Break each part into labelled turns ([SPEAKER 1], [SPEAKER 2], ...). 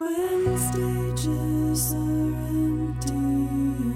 [SPEAKER 1] When stages are empty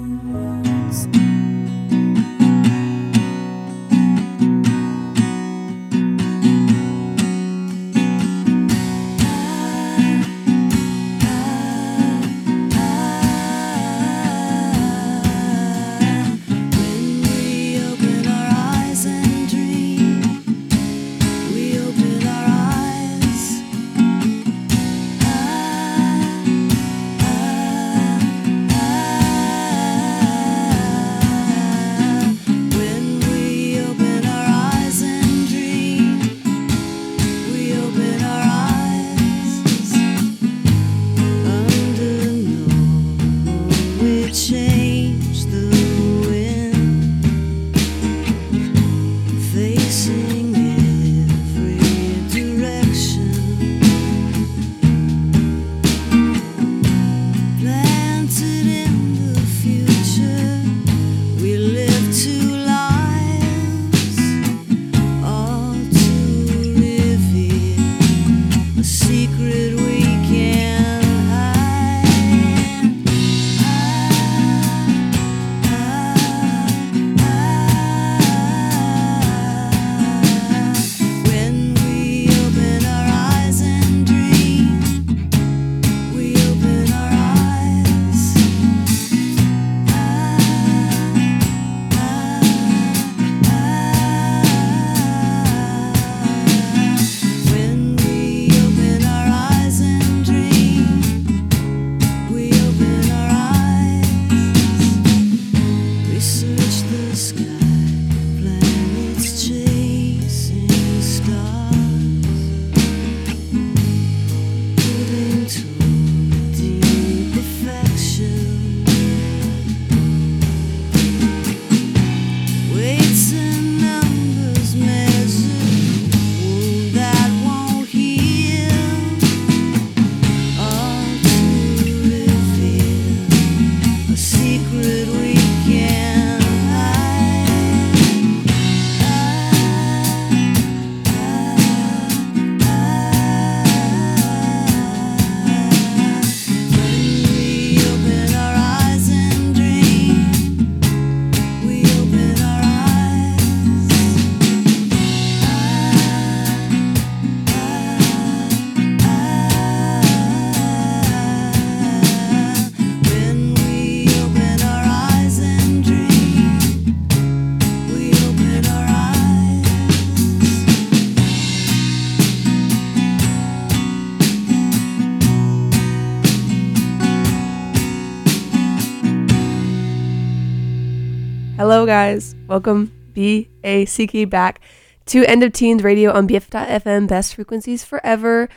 [SPEAKER 2] guys. Welcome, BACK, back to End of Teens Radio on BFF.FM, best frequencies forever.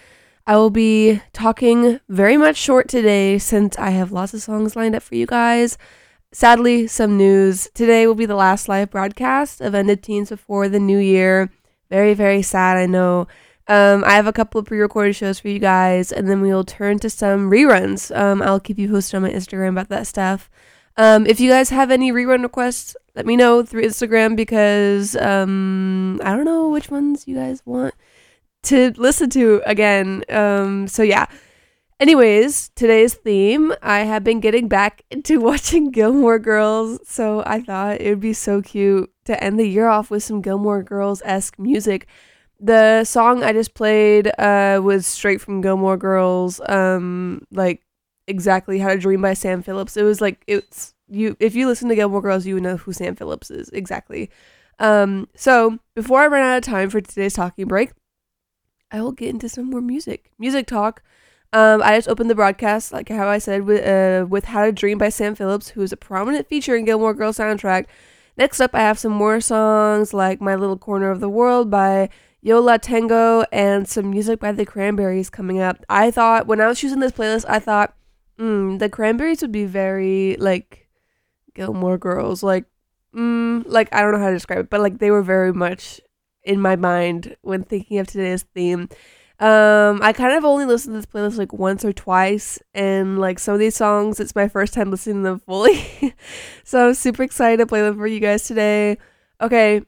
[SPEAKER 2] I will be talking very much short today since I have lots of songs lined up for you guys. Sadly, some news. Today will be the last live broadcast of End of Teens before the new year. Very, very sad, I know. Um, I have a couple of pre-recorded shows for you guys, and then we will turn to some reruns. Um, I'll keep you posted on my Instagram about that stuff. Um, if you guys have any rerun requests, let me know through Instagram because um, I don't know which ones you guys want to listen to again. Um, so yeah. Anyways, today's theme, I have been getting back into watching Gilmore Girls, so I thought it would be so cute to end the year off with some Gilmore Girls esque music. The song I just played uh, was straight from Gilmore Girls, um, like exactly How to Dream by Sam Phillips. It was like it's you if you listen to Gilmore Girls, you would know who Sam Phillips is exactly. Um, so before I run out of time for today's talking break, I will get into some more music, music talk. Um, I just opened the broadcast, like how I said, with uh, with How to Dream by Sam Phillips, who is a prominent feature in Gilmore Girls soundtrack. Next up, I have some more songs like My Little Corner of the World by Yo La Tengo and some music by the Cranberries coming up. I thought when I was choosing this playlist, I thought, mm, the Cranberries would be very like Gilmore Girls, like, mm, like I don't know how to describe it, but like they were very much in my mind when thinking of today's theme. Um, I kind of only listened to this playlist like once or twice, and like some of these songs, it's my first time listening to them fully. so I'm super excited to play them for you guys today. Okay,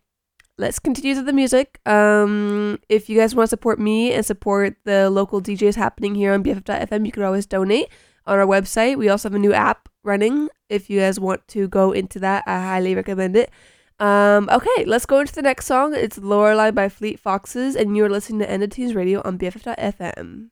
[SPEAKER 2] let's continue to the music. Um, if you guys want to support me and support the local DJs happening here on BFF.fm, you could always donate on our website. We also have a new app running. If you guys want to go into that, I highly recommend it. Um, okay, let's go into the next song. It's Lorelai by Fleet Foxes, and you're listening to Teens Radio on BFF.fm.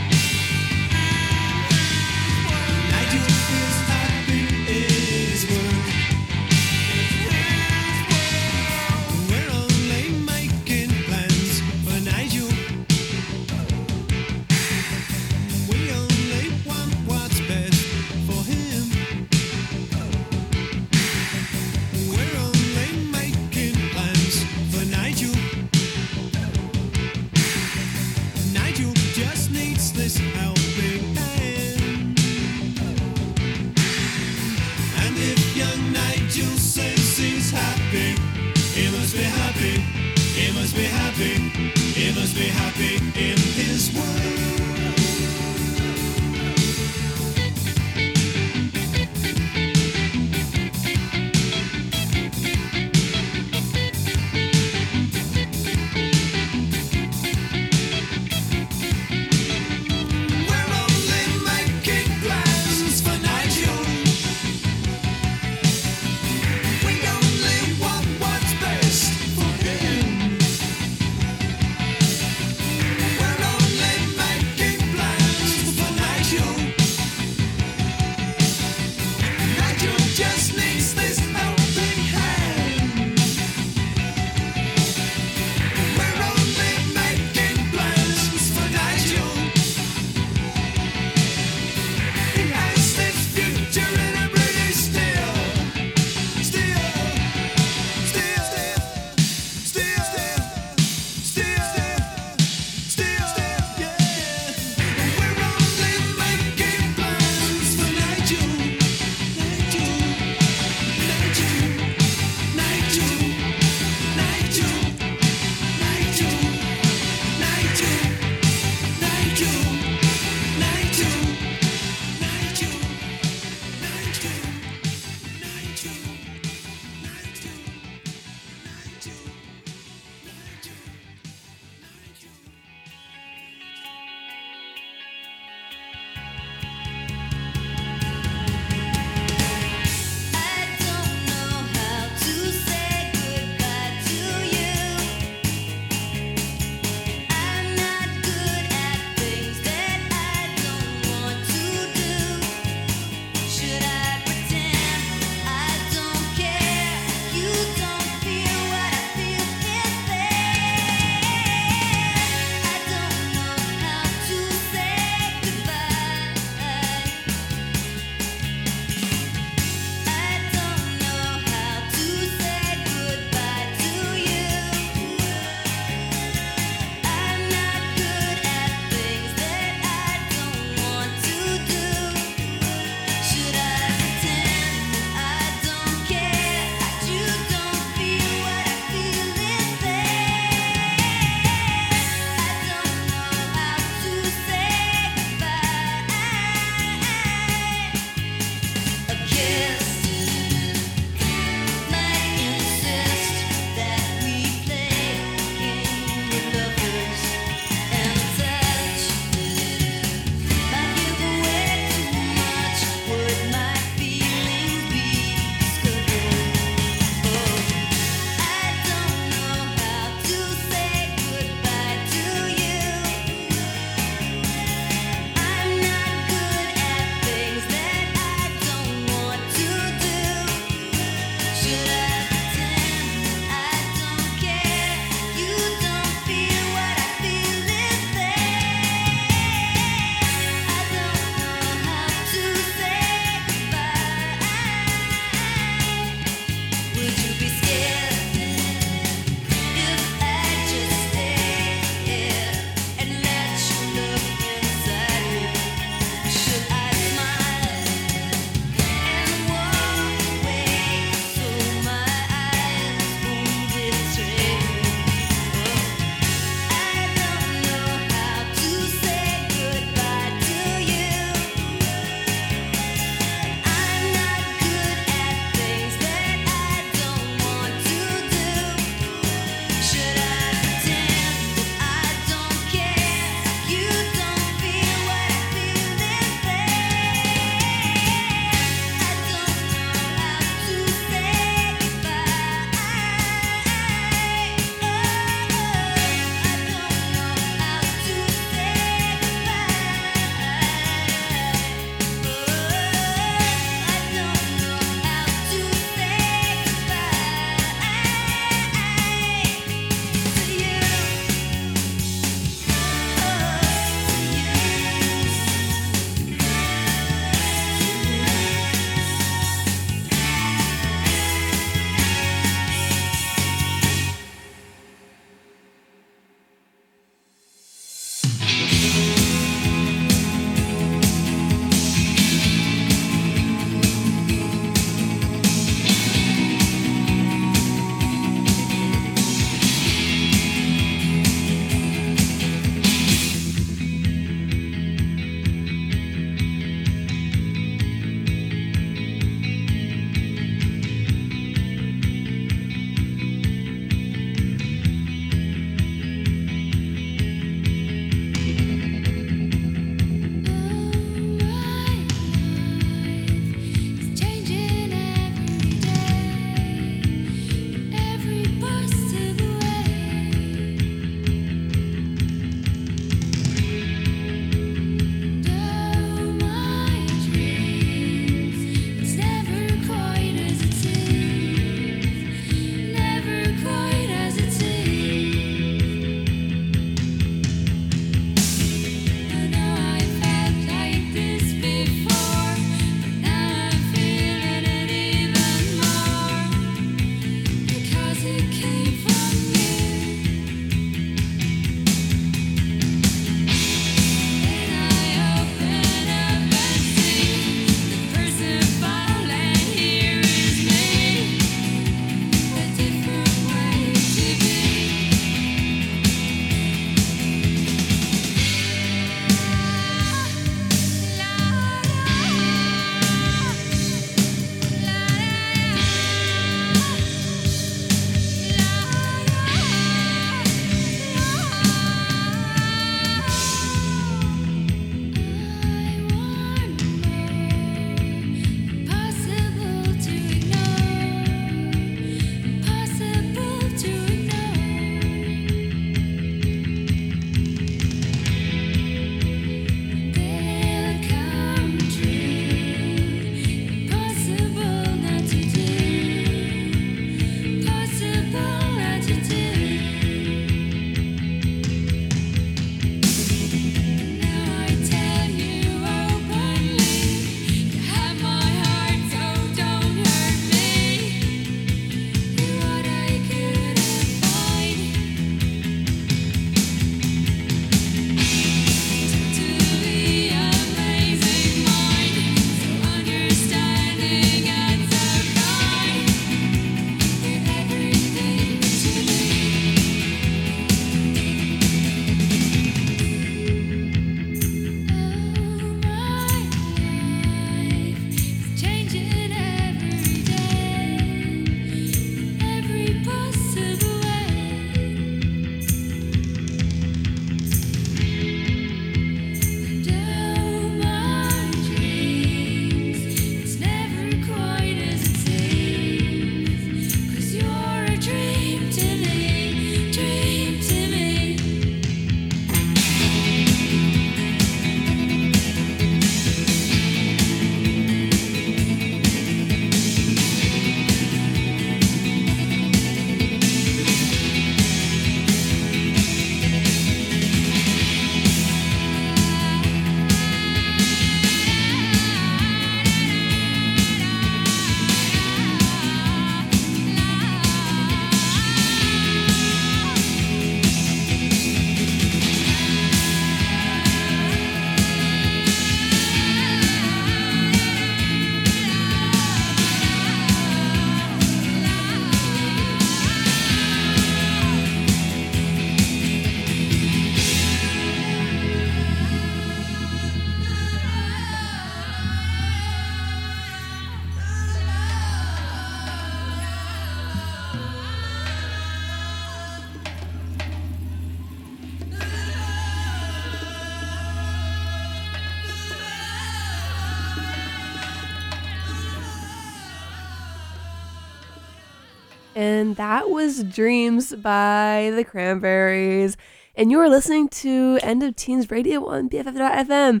[SPEAKER 2] Dreams by the Cranberries. And you are listening to End of Teens Radio on BFF.fm.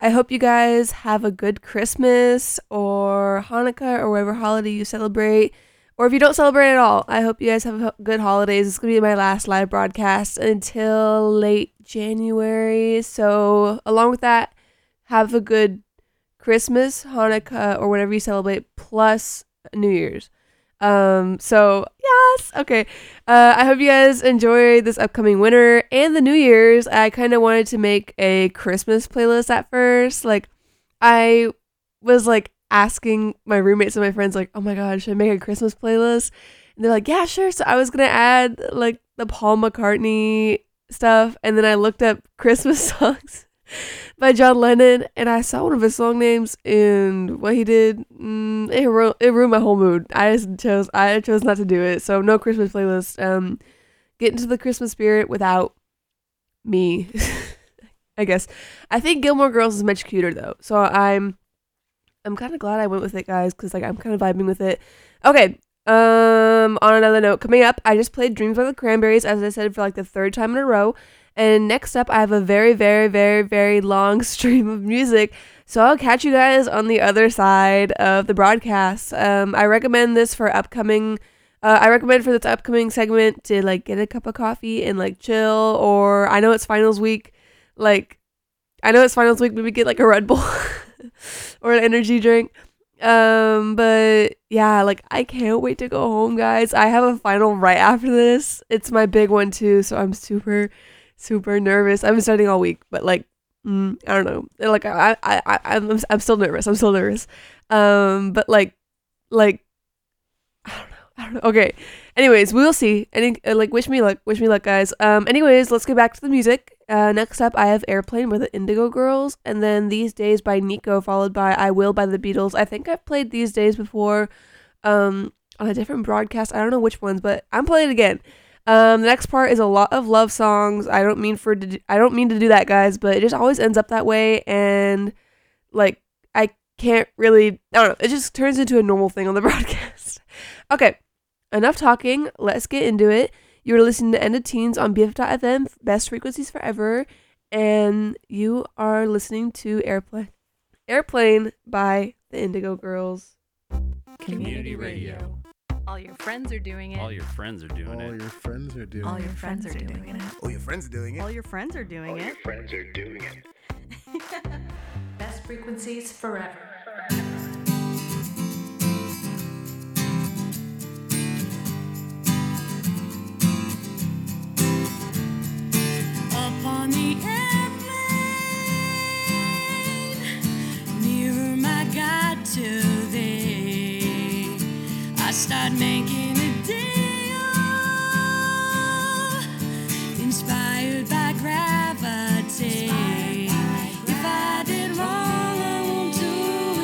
[SPEAKER 2] I hope you guys have a good Christmas or Hanukkah or whatever holiday you celebrate. Or if you don't celebrate at all, I hope you guys have good holidays. It's going to be my last live broadcast until late January. So, along with that, have a good Christmas, Hanukkah, or whatever you celebrate, plus New Year's. Um, so yes, okay. Uh, I hope you guys enjoy this upcoming winter and the New Year's. I kind of wanted to make a Christmas playlist at first. Like, I was like asking my roommates and my friends, like, "Oh my god, should I make a Christmas playlist?" And they're like, "Yeah, sure." So I was gonna add like the Paul McCartney stuff, and then I looked up Christmas songs by John Lennon, and I saw one of his song names, and what he did, mm, it, ru- it ruined my whole mood. I just chose, I chose not to do it. So no Christmas playlist. Um, get into the Christmas spirit without me. I guess. I think Gilmore Girls is much cuter though, so I'm, I'm kind of glad I went with it, guys, because like I'm kind of vibing with it. Okay. Um, on another note, coming up, I just played Dreams by the Cranberries, as I said, for like the third time in a row. And next up, I have a very, very, very, very long stream of music. So I'll catch you guys on the other side of the broadcast. Um, I recommend this for upcoming. Uh, I recommend for this upcoming segment to like get a cup of coffee and like chill. Or I know it's finals week. Like, I know it's finals week. Maybe get like a Red Bull or an energy drink. Um, but yeah, like I can't wait to go home, guys. I have a final right after this. It's my big one too, so I'm super super nervous. I've been studying all week, but like, mm, I don't know. Like, I, I, I, I'm, I'm still nervous. I'm still nervous. Um, but like, like, I don't know. I don't know. Okay. Anyways, we'll see. Any, uh, like, wish me luck. Wish me luck, guys. Um, anyways, let's get back to the music. Uh, next up, I have Airplane by the Indigo Girls, and then These Days by Nico, followed by I Will by the Beatles. I think I've played These Days before, um, on a different broadcast. I don't know which ones, but I'm playing it again. Um, the next part is a lot of love songs. I don't mean for to I don't mean to do that, guys, but it just always ends up that way, and like I can't really. I don't know. It just turns into a normal thing on the broadcast. okay, enough talking. Let's get into it. You're listening to End of Teens on BFF.FM, best frequencies forever, and you are listening to Airplane, Airplane by the Indigo Girls.
[SPEAKER 3] Community radio.
[SPEAKER 4] All your friends are doing it.
[SPEAKER 3] All your friends are doing it.
[SPEAKER 5] All
[SPEAKER 3] it.
[SPEAKER 5] your friends are doing it.
[SPEAKER 4] All
[SPEAKER 5] it.
[SPEAKER 4] your friends are doing it.
[SPEAKER 6] Oh, your friends are doing it.
[SPEAKER 4] All your friends are doing it.
[SPEAKER 6] All your friends are doing it.
[SPEAKER 7] Best frequencies forever.
[SPEAKER 8] Up on the airplane, Start making a deal, inspired by gravity. If I did wrong, I won't do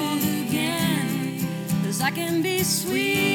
[SPEAKER 8] it again. 'Cause I can be sweet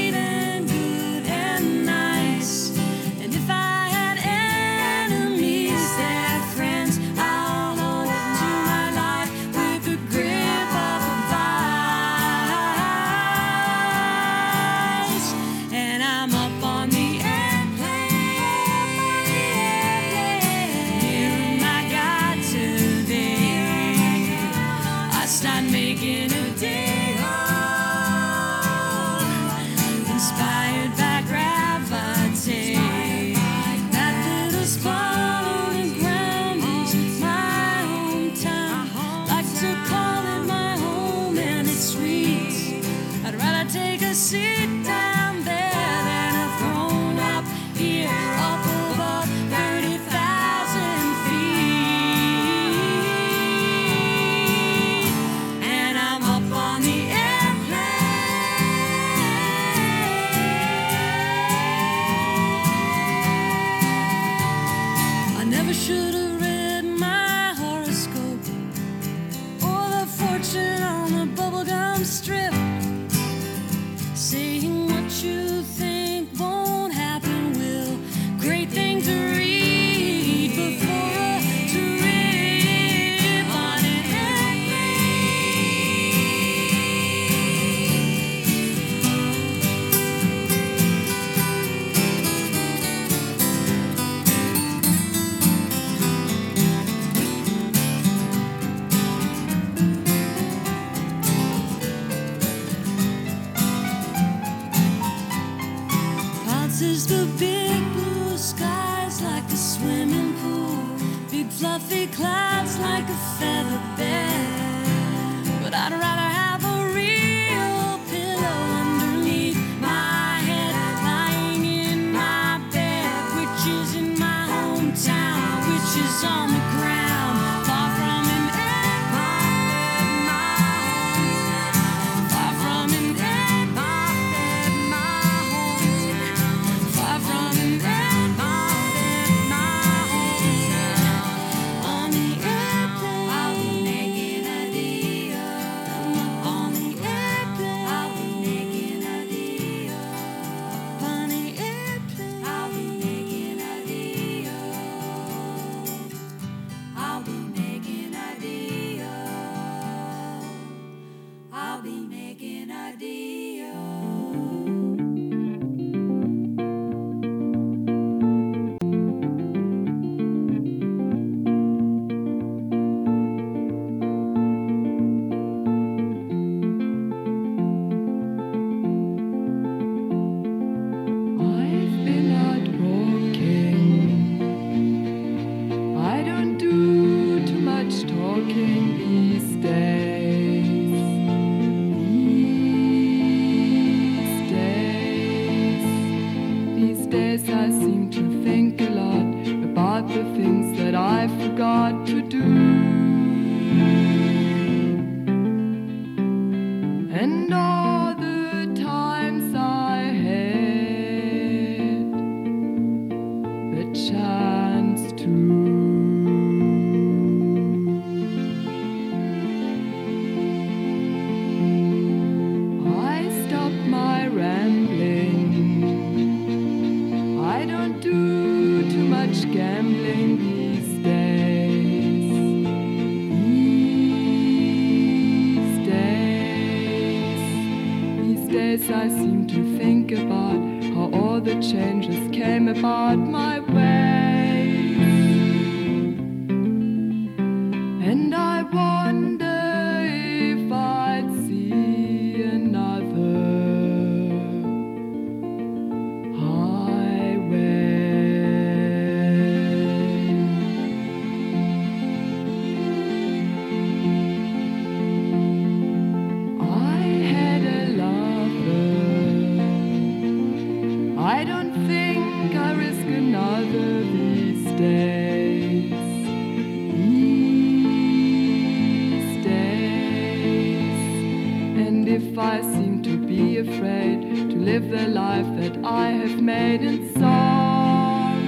[SPEAKER 8] And if I
[SPEAKER 5] seem to be afraid to live the life that I have made in song,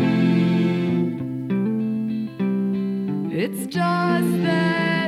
[SPEAKER 5] it's just that.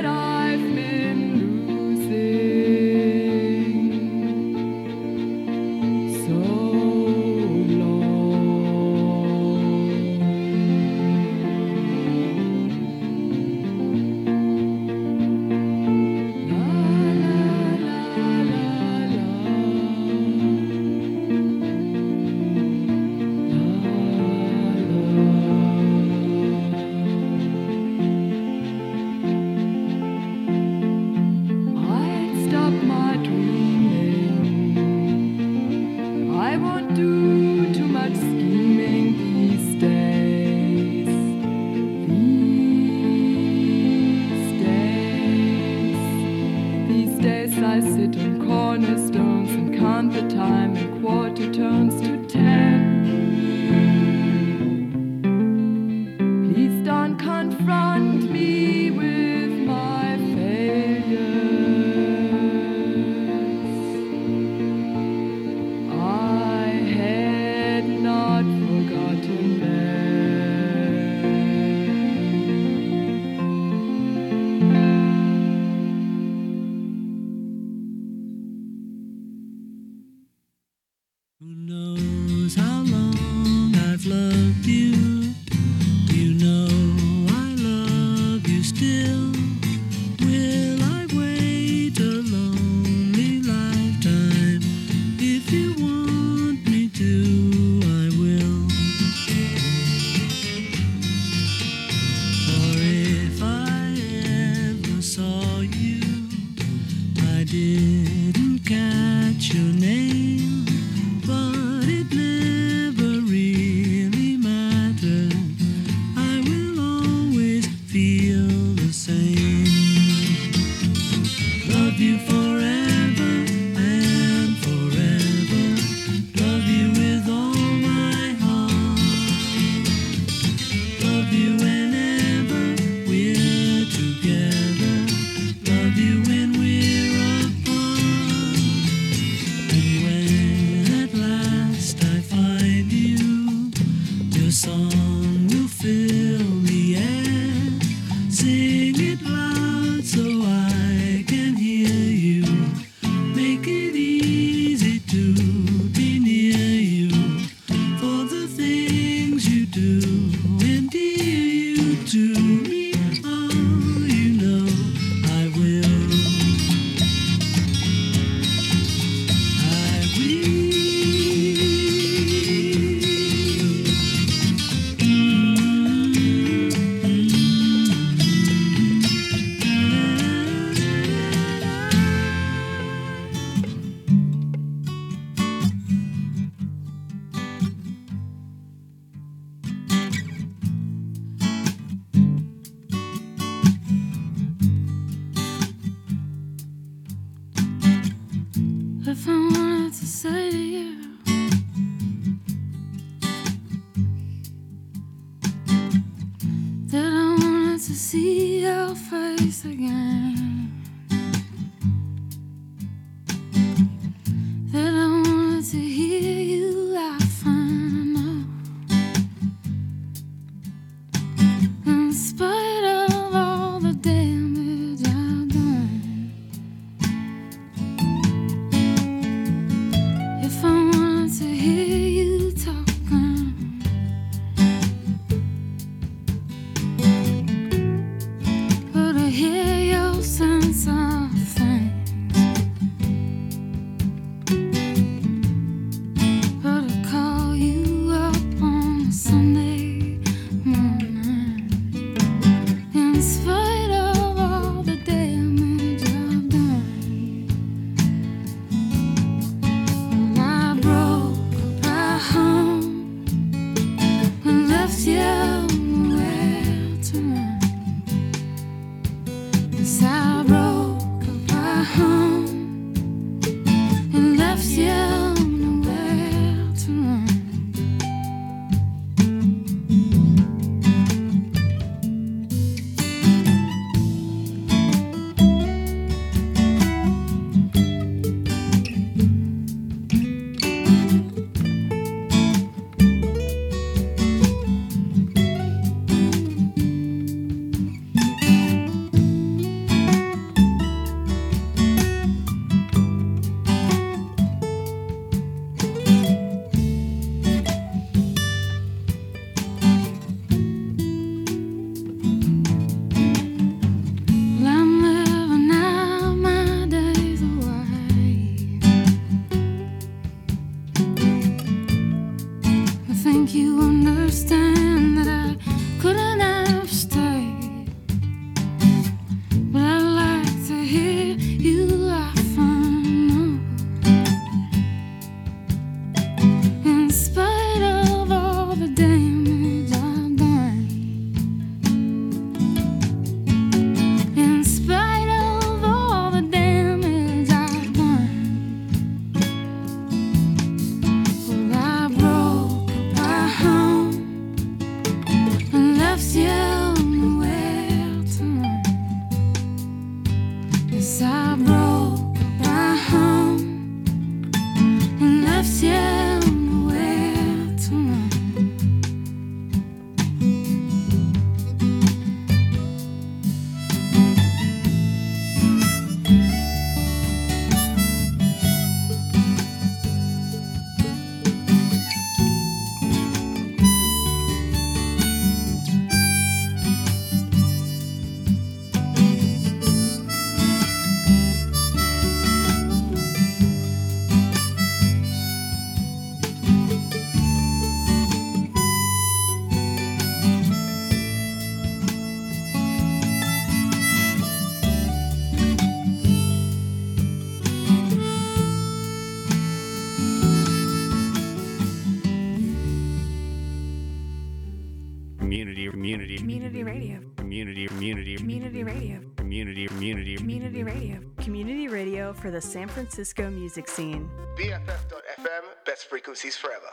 [SPEAKER 9] The
[SPEAKER 4] San Francisco music scene.
[SPEAKER 6] BFF.FM, best frequencies forever.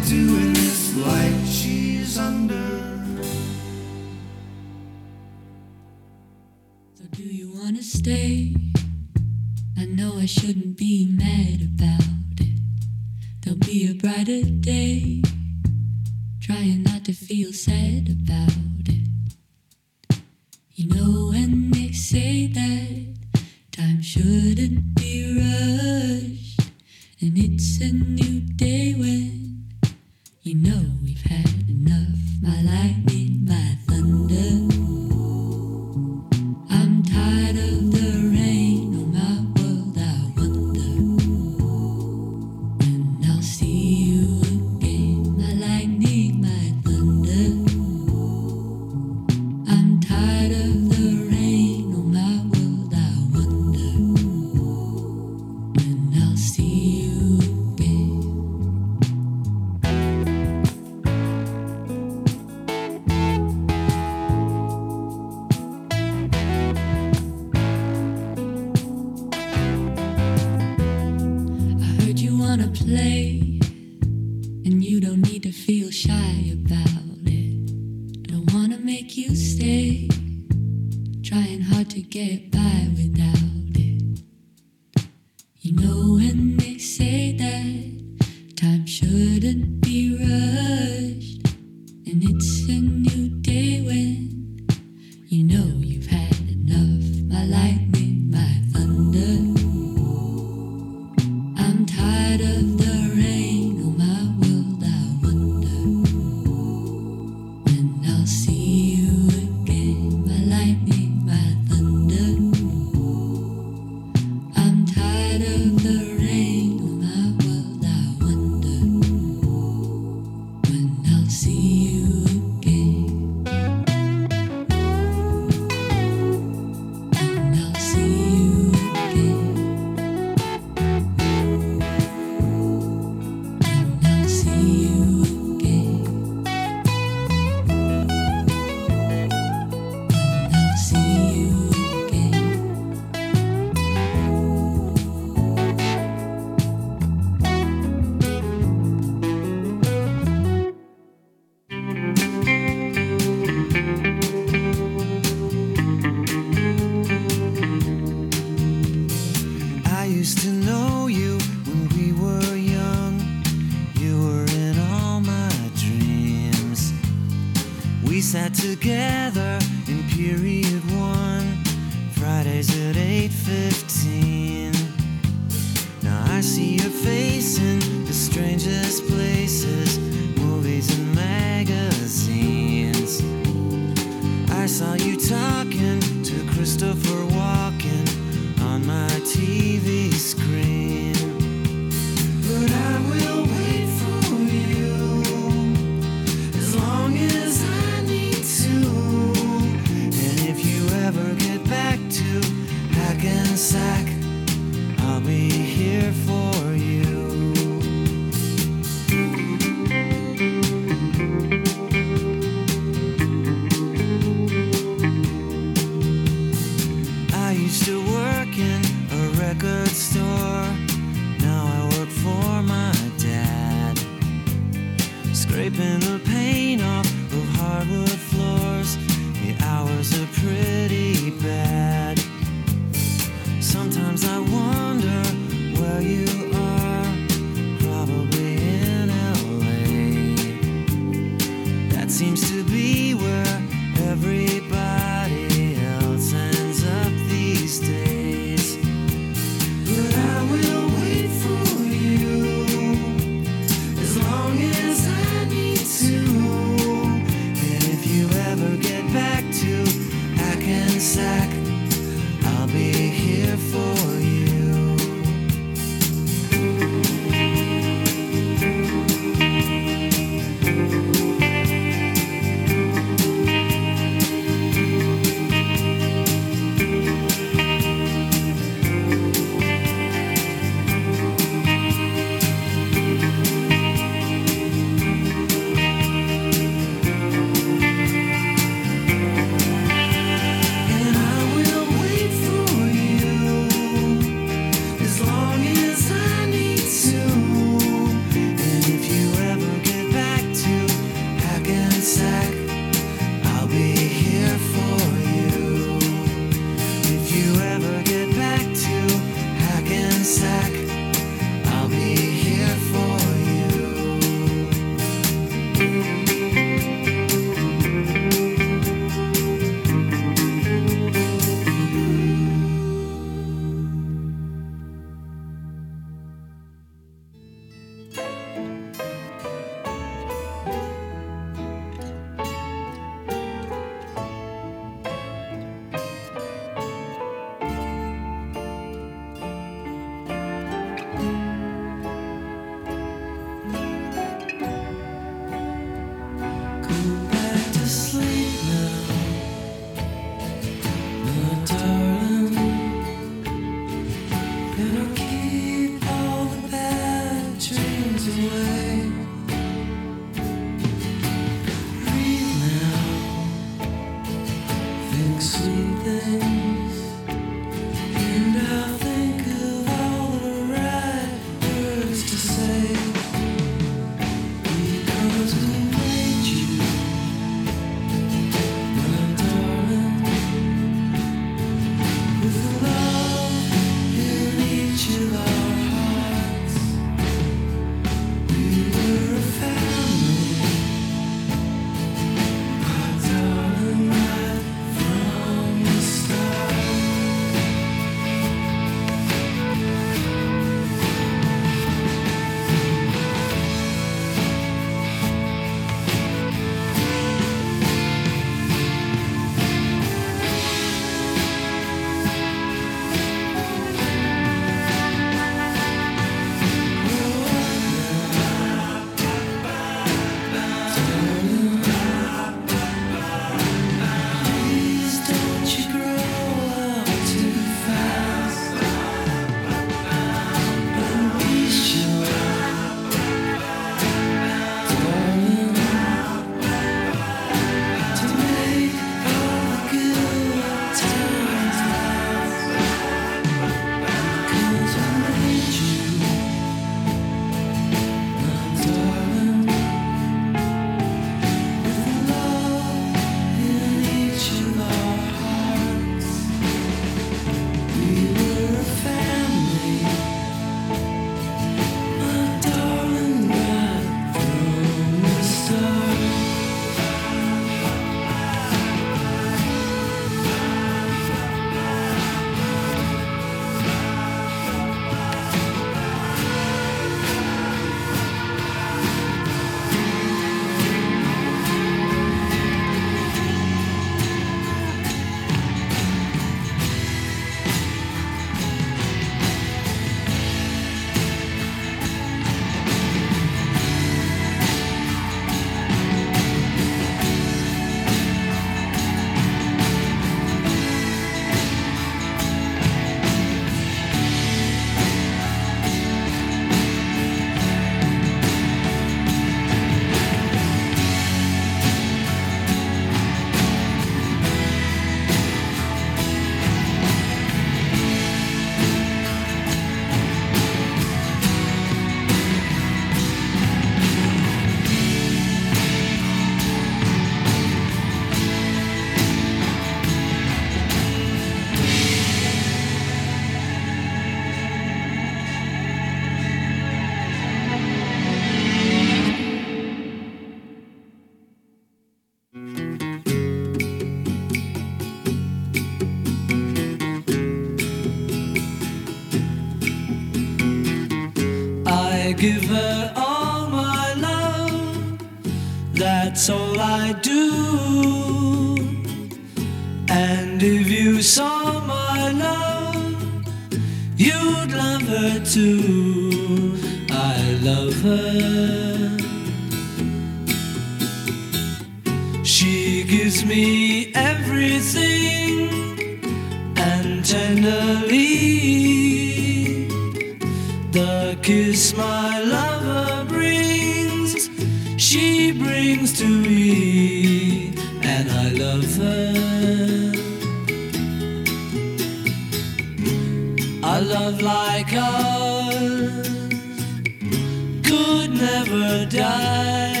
[SPEAKER 9] Never die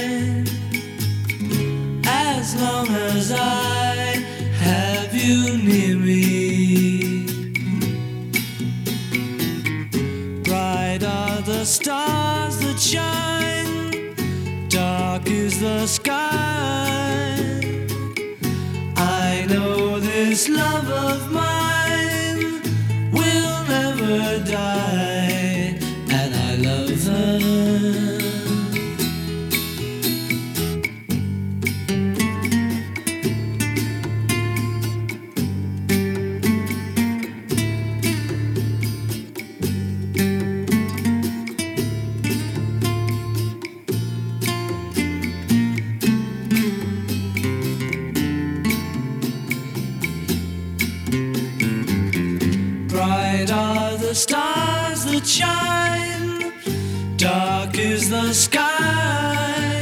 [SPEAKER 9] sky.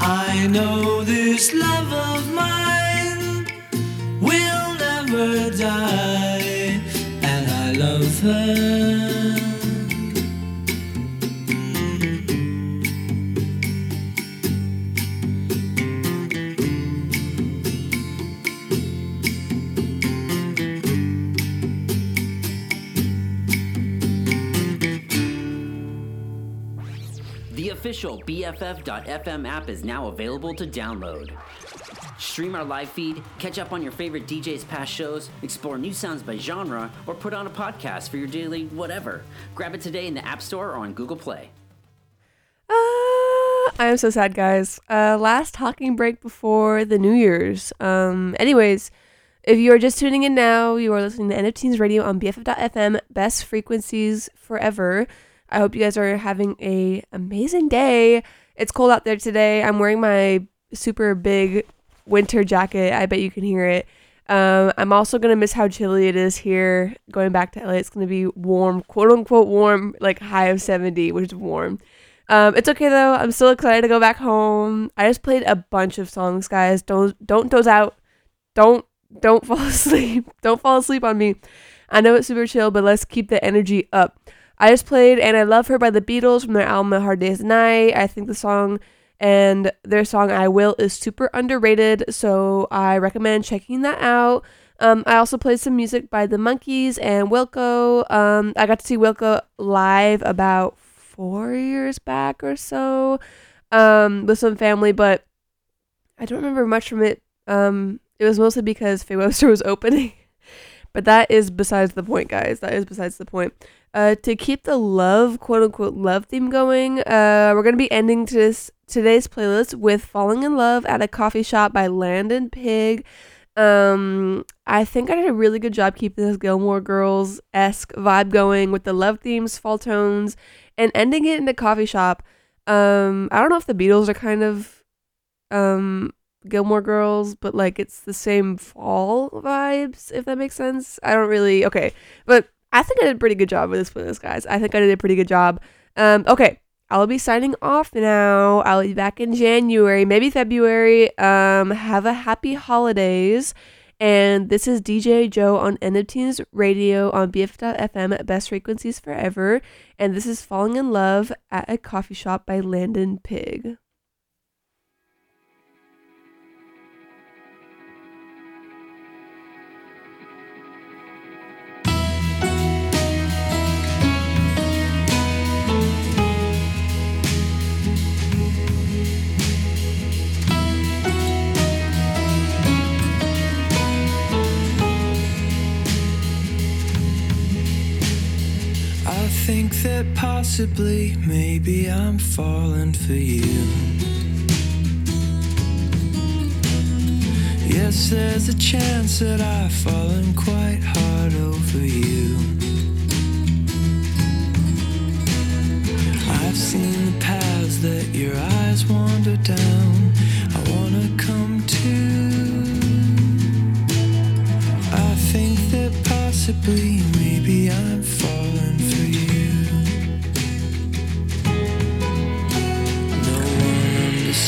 [SPEAKER 9] I know this love of mine will never die, and I love her.
[SPEAKER 10] Official BFF.FM app is now available to download. Stream our live feed, catch up on your favorite DJs' past shows, explore new sounds by genre, or put on a podcast for your daily whatever. Grab it today in the App Store or on Google Play.
[SPEAKER 2] Uh, I am so sad, guys. Uh, last talking break before the New Year's. Um, anyways, if you are just tuning in now, you are listening to End of Teens Radio on BFF.FM, best frequencies forever. I hope you guys are having a amazing day. It's cold out there today. I'm wearing my super big winter jacket. I bet you can hear it. Um, I'm also gonna miss how chilly it is here. Going back to LA, it's gonna be warm, quote unquote warm, like high of 70, which is warm. Um, it's okay though. I'm still excited to go back home. I just played a bunch of songs, guys. Don't don't doze out. Don't don't fall asleep. Don't fall asleep on me. I know it's super chill, but let's keep the energy up. I just played And I Love Her by the Beatles from their album A Hard Day's Night. I think the song and their song I Will is super underrated, so I recommend checking that out. Um, I also played some music by the Monkees and Wilco. Um, I got to see Wilco live about four years back or so um, with some family, but I don't remember much from it. Um, it was mostly because Faye Webster was opening. but that is besides the point, guys. That is besides the point. Uh, to keep the love, quote unquote, love theme going, uh, we're gonna be ending this today's playlist with "Falling in Love at a Coffee Shop" by Landon Pigg. Um, I think I did a really good job keeping this Gilmore Girls esque vibe going with the love themes, fall tones, and ending it in a coffee shop. Um, I don't know if the Beatles are kind of um Gilmore Girls, but like it's the same fall vibes, if that makes sense. I don't really okay, but I think I did a pretty good job with this playlist, guys. I think I did a pretty good job. Um, okay, I'll be signing off now. I'll be back in January, maybe February. Um, have a happy holidays. And this is DJ Joe on End of Teens Radio on BFF.FM at Best Frequencies Forever. And this is Falling in Love at a Coffee Shop by Landon
[SPEAKER 9] Pigg. Think that possibly, maybe I'm falling for you. Yes, there's a chance that I've fallen quite hard over you. I've seen the paths that your eyes wander down. I wanna come to. I think that possibly,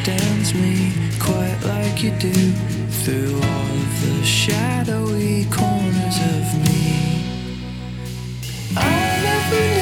[SPEAKER 9] understands me quite like you do through all of the shadowy corners of me. I never knew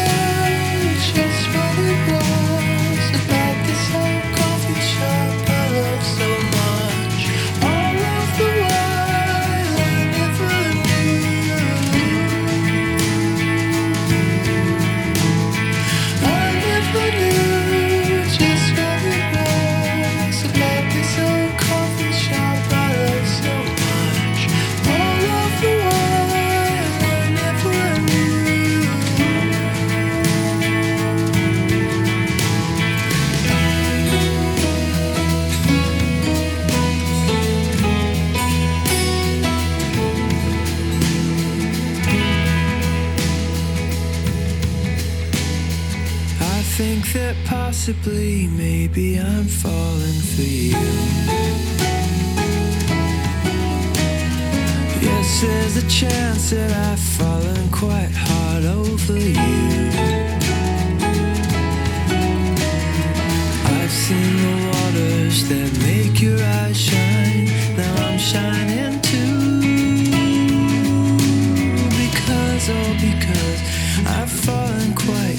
[SPEAKER 9] that possibly maybe I'm falling for you. Yes, there's a chance that I've fallen quite hard over you. I've seen the waters that make your eyes shine. Now I'm shining too. Because, oh, because I've fallen quite.